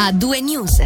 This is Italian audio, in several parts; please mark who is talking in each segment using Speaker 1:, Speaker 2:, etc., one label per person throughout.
Speaker 1: A due news.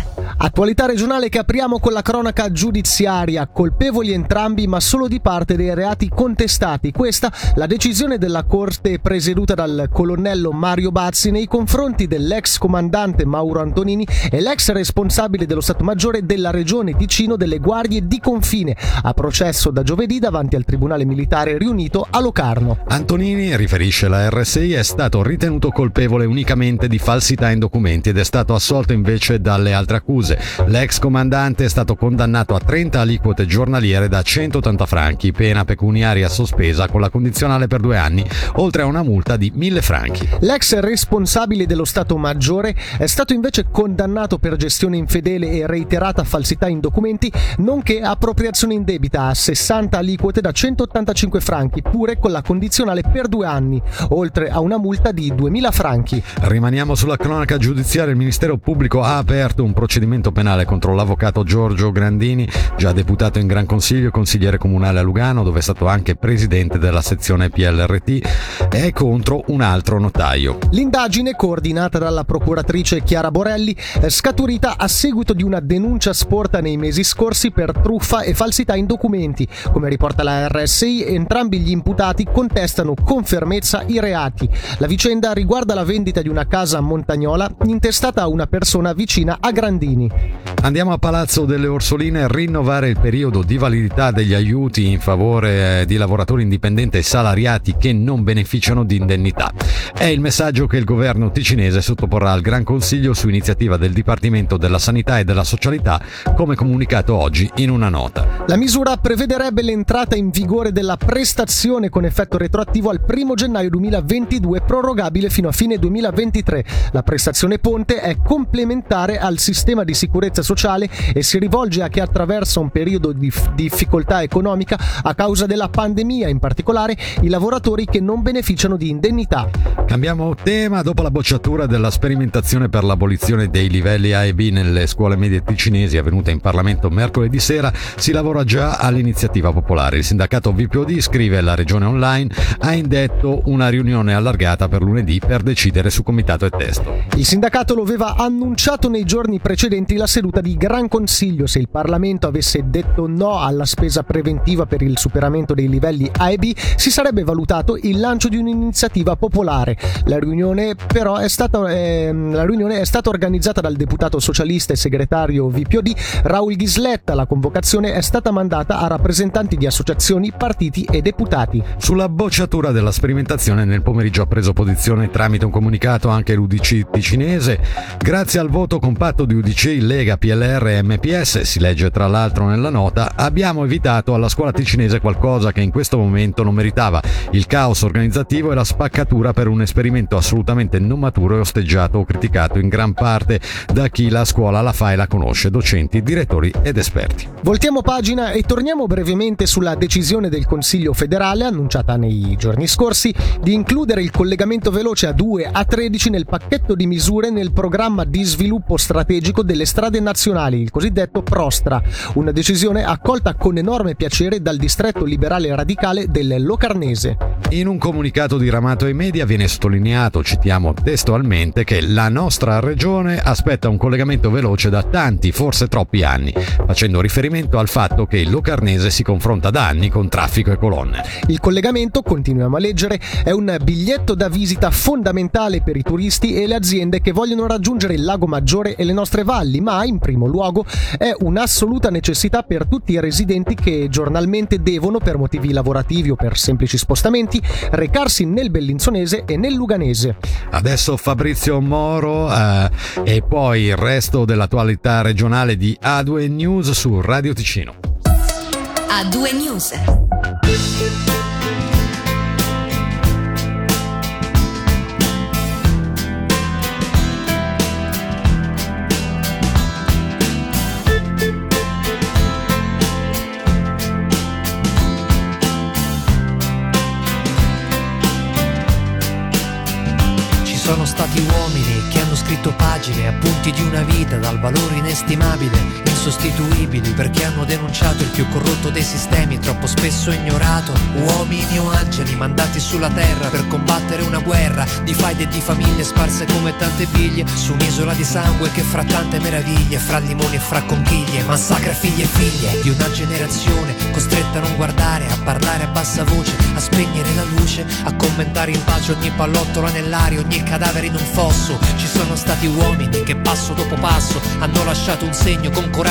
Speaker 2: Attualità regionale che apriamo con la cronaca giudiziaria, colpevoli entrambi ma solo di parte dei reati contestati. Questa la decisione della Corte presieduta dal colonnello Mario Bazzi nei confronti dell'ex comandante Mauro Antonini e l'ex responsabile dello Stato Maggiore della Regione Ticino delle Guardie di Confine, a processo da giovedì davanti al Tribunale Militare riunito a Locarno.
Speaker 3: Antonini, riferisce la RSI, è stato ritenuto colpevole unicamente di falsità in documenti ed è stato assolto invece dalle altre accuse accuse. L'ex comandante è stato condannato a 30 aliquote giornaliere da 180 franchi, pena pecuniaria sospesa con la condizionale per due anni, oltre a una multa di 1000 franchi.
Speaker 2: L'ex responsabile dello Stato Maggiore è stato invece condannato per gestione infedele e reiterata falsità in documenti, nonché appropriazione indebita a 60 aliquote da 185 franchi, pure con la condizionale per due anni, oltre a una multa di 2000 franchi.
Speaker 3: Rimaniamo sulla cronaca giudiziaria, il Ministero Pubblico ha aperto un procedimento procedimento penale contro l'avvocato Giorgio Grandini, già deputato in Gran Consiglio e consigliere comunale a Lugano, dove è stato anche presidente della sezione PLRT, e contro un altro notaio.
Speaker 2: L'indagine, coordinata dalla procuratrice Chiara Borelli, è scaturita a seguito di una denuncia sporta nei mesi scorsi per truffa e falsità in documenti. Come riporta la RSI, entrambi gli imputati contestano con fermezza i reati. La vicenda riguarda la vendita di una casa Montagnola intestata a una persona vicina a Grandini.
Speaker 3: Andiamo a Palazzo delle Orsoline a rinnovare il periodo di validità degli aiuti in favore eh, di lavoratori indipendenti e salariati che non beneficiano di indennità. È il messaggio che il governo ticinese sottoporrà al Gran Consiglio su iniziativa del Dipartimento della Sanità e della Socialità, come comunicato oggi in una nota.
Speaker 2: La misura prevederebbe l'entrata in vigore della prestazione con effetto retroattivo al 1 gennaio 2022, prorogabile fino a fine 2023. La prestazione ponte è complementare al sistema di sicurezza sociale e si rivolge a chi attraversa un periodo di difficoltà economica a causa della pandemia, in particolare i lavoratori che non beneficiano di indennità.
Speaker 3: Cambiamo tema, dopo la bocciatura della sperimentazione per l'abolizione dei livelli A e B nelle scuole medie ticinesi avvenuta in Parlamento mercoledì sera, si lavora già all'iniziativa popolare. Il sindacato VPOD, scrive la regione online, ha indetto una riunione allargata per lunedì per decidere su comitato e testo.
Speaker 2: Il sindacato lo aveva annunciato nei giorni precedenti la seduta di Gran Consiglio se il Parlamento avesse detto no alla spesa preventiva per il superamento dei livelli A e B, si sarebbe valutato il lancio di un'iniziativa popolare. La riunione però è stata, eh, riunione è stata organizzata dal deputato socialista e segretario VPOD Raul Ghisletta. La convocazione è stata mandata a rappresentanti di associazioni, partiti e deputati.
Speaker 3: Sulla bocciatura della sperimentazione nel pomeriggio ha preso posizione tramite un comunicato anche l'UDC ticinese. Grazie al voto compatto di UDC Lega, PLR e MPS, si legge tra l'altro nella nota, abbiamo evitato alla scuola ticinese qualcosa che in questo momento non meritava, il caos organizzativo e la spaccatura per un esperimento assolutamente non maturo e osteggiato o criticato in gran parte da chi la scuola la fa e la conosce, docenti, direttori ed esperti.
Speaker 2: Voltiamo pagina e torniamo brevemente sulla decisione del Consiglio federale annunciata nei giorni scorsi di includere il collegamento veloce a 2 a 13 nel pacchetto di misure nel programma di sviluppo strategico delle strade nazionali, il cosiddetto Prostra, una decisione accolta con enorme piacere dal distretto liberale radicale del Locarnese.
Speaker 3: In un comunicato diramato ai media viene sottolineato, citiamo testualmente, che la nostra regione aspetta un collegamento veloce da tanti, forse troppi anni, facendo riferimento al fatto che il Locarnese si confronta da anni con traffico e colonne.
Speaker 2: Il collegamento, continuiamo a leggere, è un biglietto da visita fondamentale per i turisti e le aziende che vogliono raggiungere il Lago Maggiore e le nostre valli, ma in primo luogo è un'assoluta necessità per tutti i residenti che giornalmente devono, per motivi lavorativi o per semplici spostamenti, recarsi nel Bellinzonese e nel Luganese.
Speaker 3: Adesso Fabrizio Moro eh, e poi il resto dell'attualità regionale di A2 News su Radio Ticino.
Speaker 1: A2 News.
Speaker 4: Scritto pagine, appunti di una vita dal valore inestimabile insostituibili perché hanno denunciato il più corrotto dei sistemi, troppo spesso ignorato. Uomini o angeli mandati sulla terra per combattere una guerra di faide e di famiglie sparse come tante biglie su un'isola di sangue che fra tante meraviglie, fra limoni e fra conchiglie, massacra figli e figlie di una generazione costretta a non guardare, a parlare a bassa voce, a spegnere la luce, a commentare in pace ogni pallottola nell'aria, ogni cadavere in un fosso. Ci sono stati uomini che passo dopo passo hanno lasciato un segno con coraggio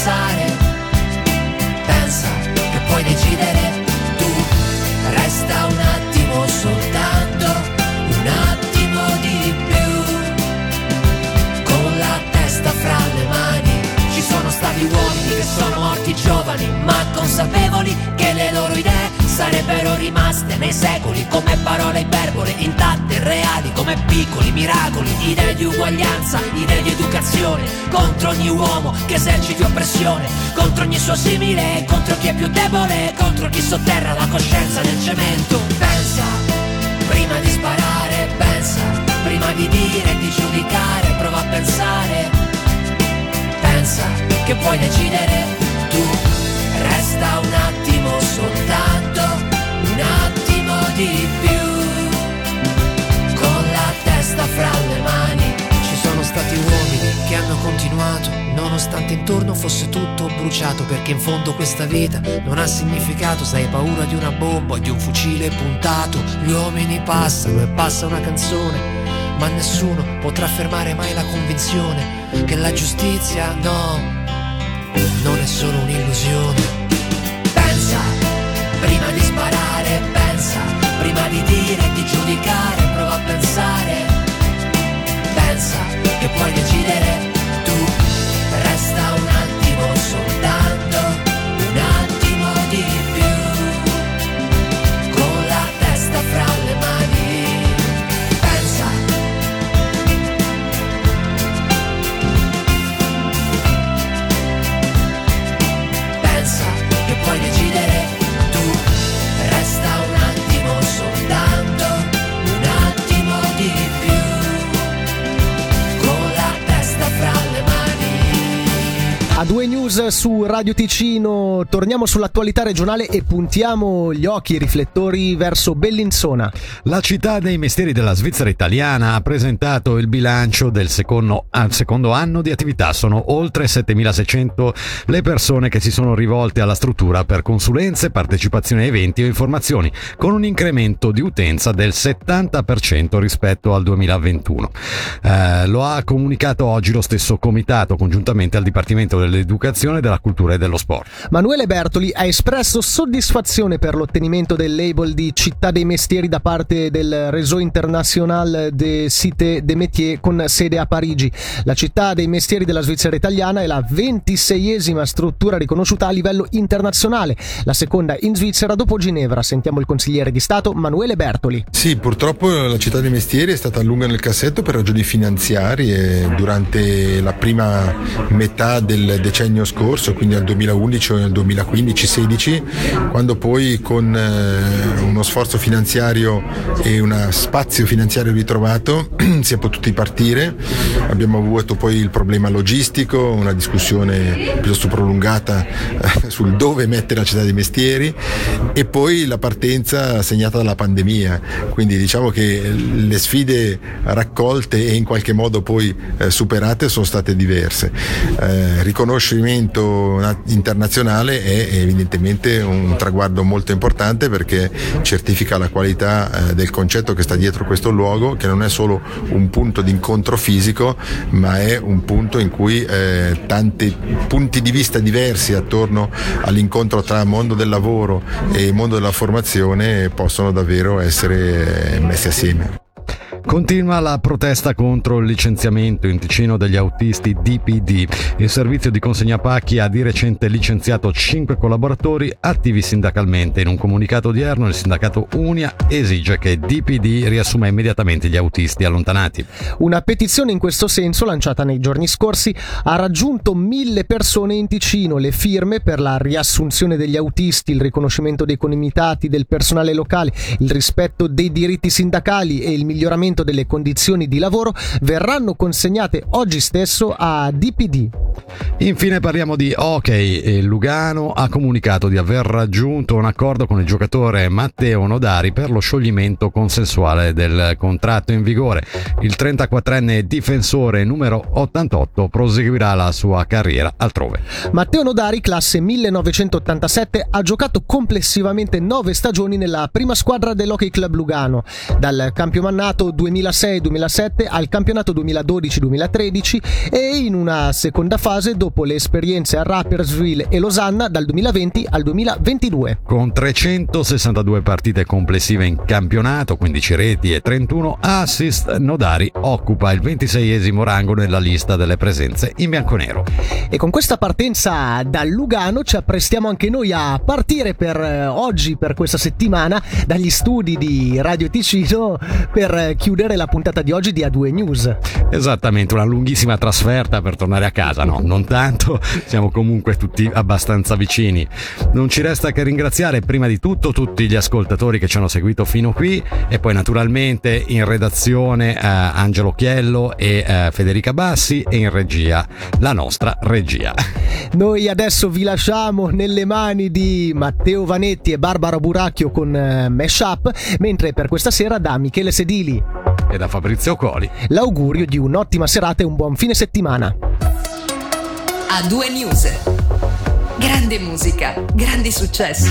Speaker 4: pensare. Pensa che puoi decidere tu, resta un attimo soltanto, un attimo di più. Con la testa fra le mani, ci sono stati uomini che sono morti giovani, ma consapevoli che le loro idee sarebbero rimaste nei secoli come parole iperbole intatte, reali come piccoli miracoli, idee di uguaglianza, idee di educazione, contro ogni uomo che eserciti oppressione, contro ogni suo simile, contro chi è più debole, contro chi sotterra la coscienza nel cemento. Pensa, prima di sparare, pensa, prima di dire, di giudicare, prova a pensare. Pensa che puoi decidere tu, resta un attimo soltanto, nonostante intorno fosse tutto bruciato, perché in fondo questa vita non ha significato, se hai paura di una bomba o di un fucile puntato. Gli uomini passano e passa una canzone, ma nessuno potrà fermare mai la convinzione che la giustizia no, non è solo un'illusione. Pensa, prima di sparare, pensa, prima di dire, di giudicare, prova a pensare. Pensa che puoi decidere
Speaker 2: due news su Radio Ticino torniamo sull'attualità regionale e puntiamo gli occhi, i riflettori verso Bellinzona.
Speaker 3: La città dei mestieri della Svizzera italiana ha presentato il bilancio del secondo, secondo anno di attività. Sono oltre 7600 le persone che si sono rivolte alla struttura per consulenze, partecipazione a eventi o informazioni, con un incremento di utenza del 70% rispetto al 2021. Eh, lo ha comunicato oggi lo stesso comitato congiuntamente al Dipartimento dell'Educazione, della Cultura e dello Sport.
Speaker 2: Manuele Bertoli ha espresso soddisfazione per l'ottenimento del label di città dei mestieri da parte del Réseau International des Cités des Métiers con sede a Parigi. La città dei mestieri della Svizzera italiana è la ventiseiesima struttura riconosciuta a livello internazionale, la seconda in Svizzera dopo Ginevra. Sentiamo il consigliere di Stato Manuele Bertoli.
Speaker 5: Sì, purtroppo la città dei mestieri è stata a lungo nel cassetto per ragioni finanziarie durante la prima metà del decennio scorso, quindi nel 2011 o nel 2015-16, quando poi con eh, uno sforzo finanziario e uno spazio finanziario ritrovato si è potuti partire. Abbiamo avuto poi il problema logistico, una discussione piuttosto prolungata eh, sul dove mettere la città dei mestieri e poi la partenza segnata dalla pandemia. Quindi diciamo che le sfide raccolte e in qualche modo poi eh, superate sono state diverse. Eh, riconoscimento na- internazionale è evidentemente un traguardo molto importante perché certifica la qualità eh, del concetto che sta dietro questo luogo, che non è solo un punto di incontro fisico, ma è un punto in cui eh, tanti punti di vista diversi attorno all'incontro tra mondo del lavoro e mondo della formazione possono davvero essere eh, messi assieme.
Speaker 3: Continua la protesta contro il licenziamento in Ticino degli autisti DPD. Il servizio di consegna pacchi ha di recente licenziato 5 collaboratori attivi sindacalmente. In un comunicato odierno il sindacato Unia esige che DPD riassuma immediatamente gli autisti allontanati.
Speaker 2: Una petizione in questo senso, lanciata nei giorni scorsi, ha raggiunto mille persone in Ticino. Le firme per la riassunzione degli autisti, il riconoscimento dei comitati, del personale locale, il rispetto dei diritti sindacali e il miglioramento delle condizioni di lavoro verranno consegnate oggi stesso a DPD.
Speaker 3: Infine parliamo di hockey. Lugano ha comunicato di aver raggiunto un accordo con il giocatore Matteo Nodari per lo scioglimento consensuale del contratto in vigore. Il 34enne difensore numero 88 proseguirà la sua carriera altrove.
Speaker 2: Matteo Nodari, classe 1987, ha giocato complessivamente nove stagioni nella prima squadra dell'Hockey Club Lugano, dal campionato 2006-2007 al campionato 2012-2013 e in una seconda fase dopo le esperienze a Rapperswil e Losanna dal 2020 al 2022.
Speaker 3: Con 362 partite complessive in campionato, 15 reti e 31 assist, Nodari occupa il 26esimo rango nella lista delle presenze in bianconero.
Speaker 2: E con questa partenza da Lugano ci apprestiamo anche noi a partire per eh, oggi, per questa settimana, dagli studi di Radio Ticino per chiudere la puntata di oggi di A2 News.
Speaker 3: Esattamente, una lunghissima trasferta per tornare a casa, no? Non tanto, siamo comunque tutti abbastanza vicini. Non ci resta che ringraziare prima di tutto tutti gli ascoltatori che ci hanno seguito fino qui e poi naturalmente in redazione eh, Angelo Chiello e eh, Federica Bassi e in regia la nostra regia.
Speaker 2: Noi adesso vi lasciamo nelle mani di Matteo Vanetti e Barbara Buracchio con eh, Meshup, mentre per questa sera da Michele Sedili
Speaker 3: e da Fabrizio Coli
Speaker 2: l'augurio di un'ottima serata e un buon fine settimana.
Speaker 1: A due news. Grande musica, grandi successi.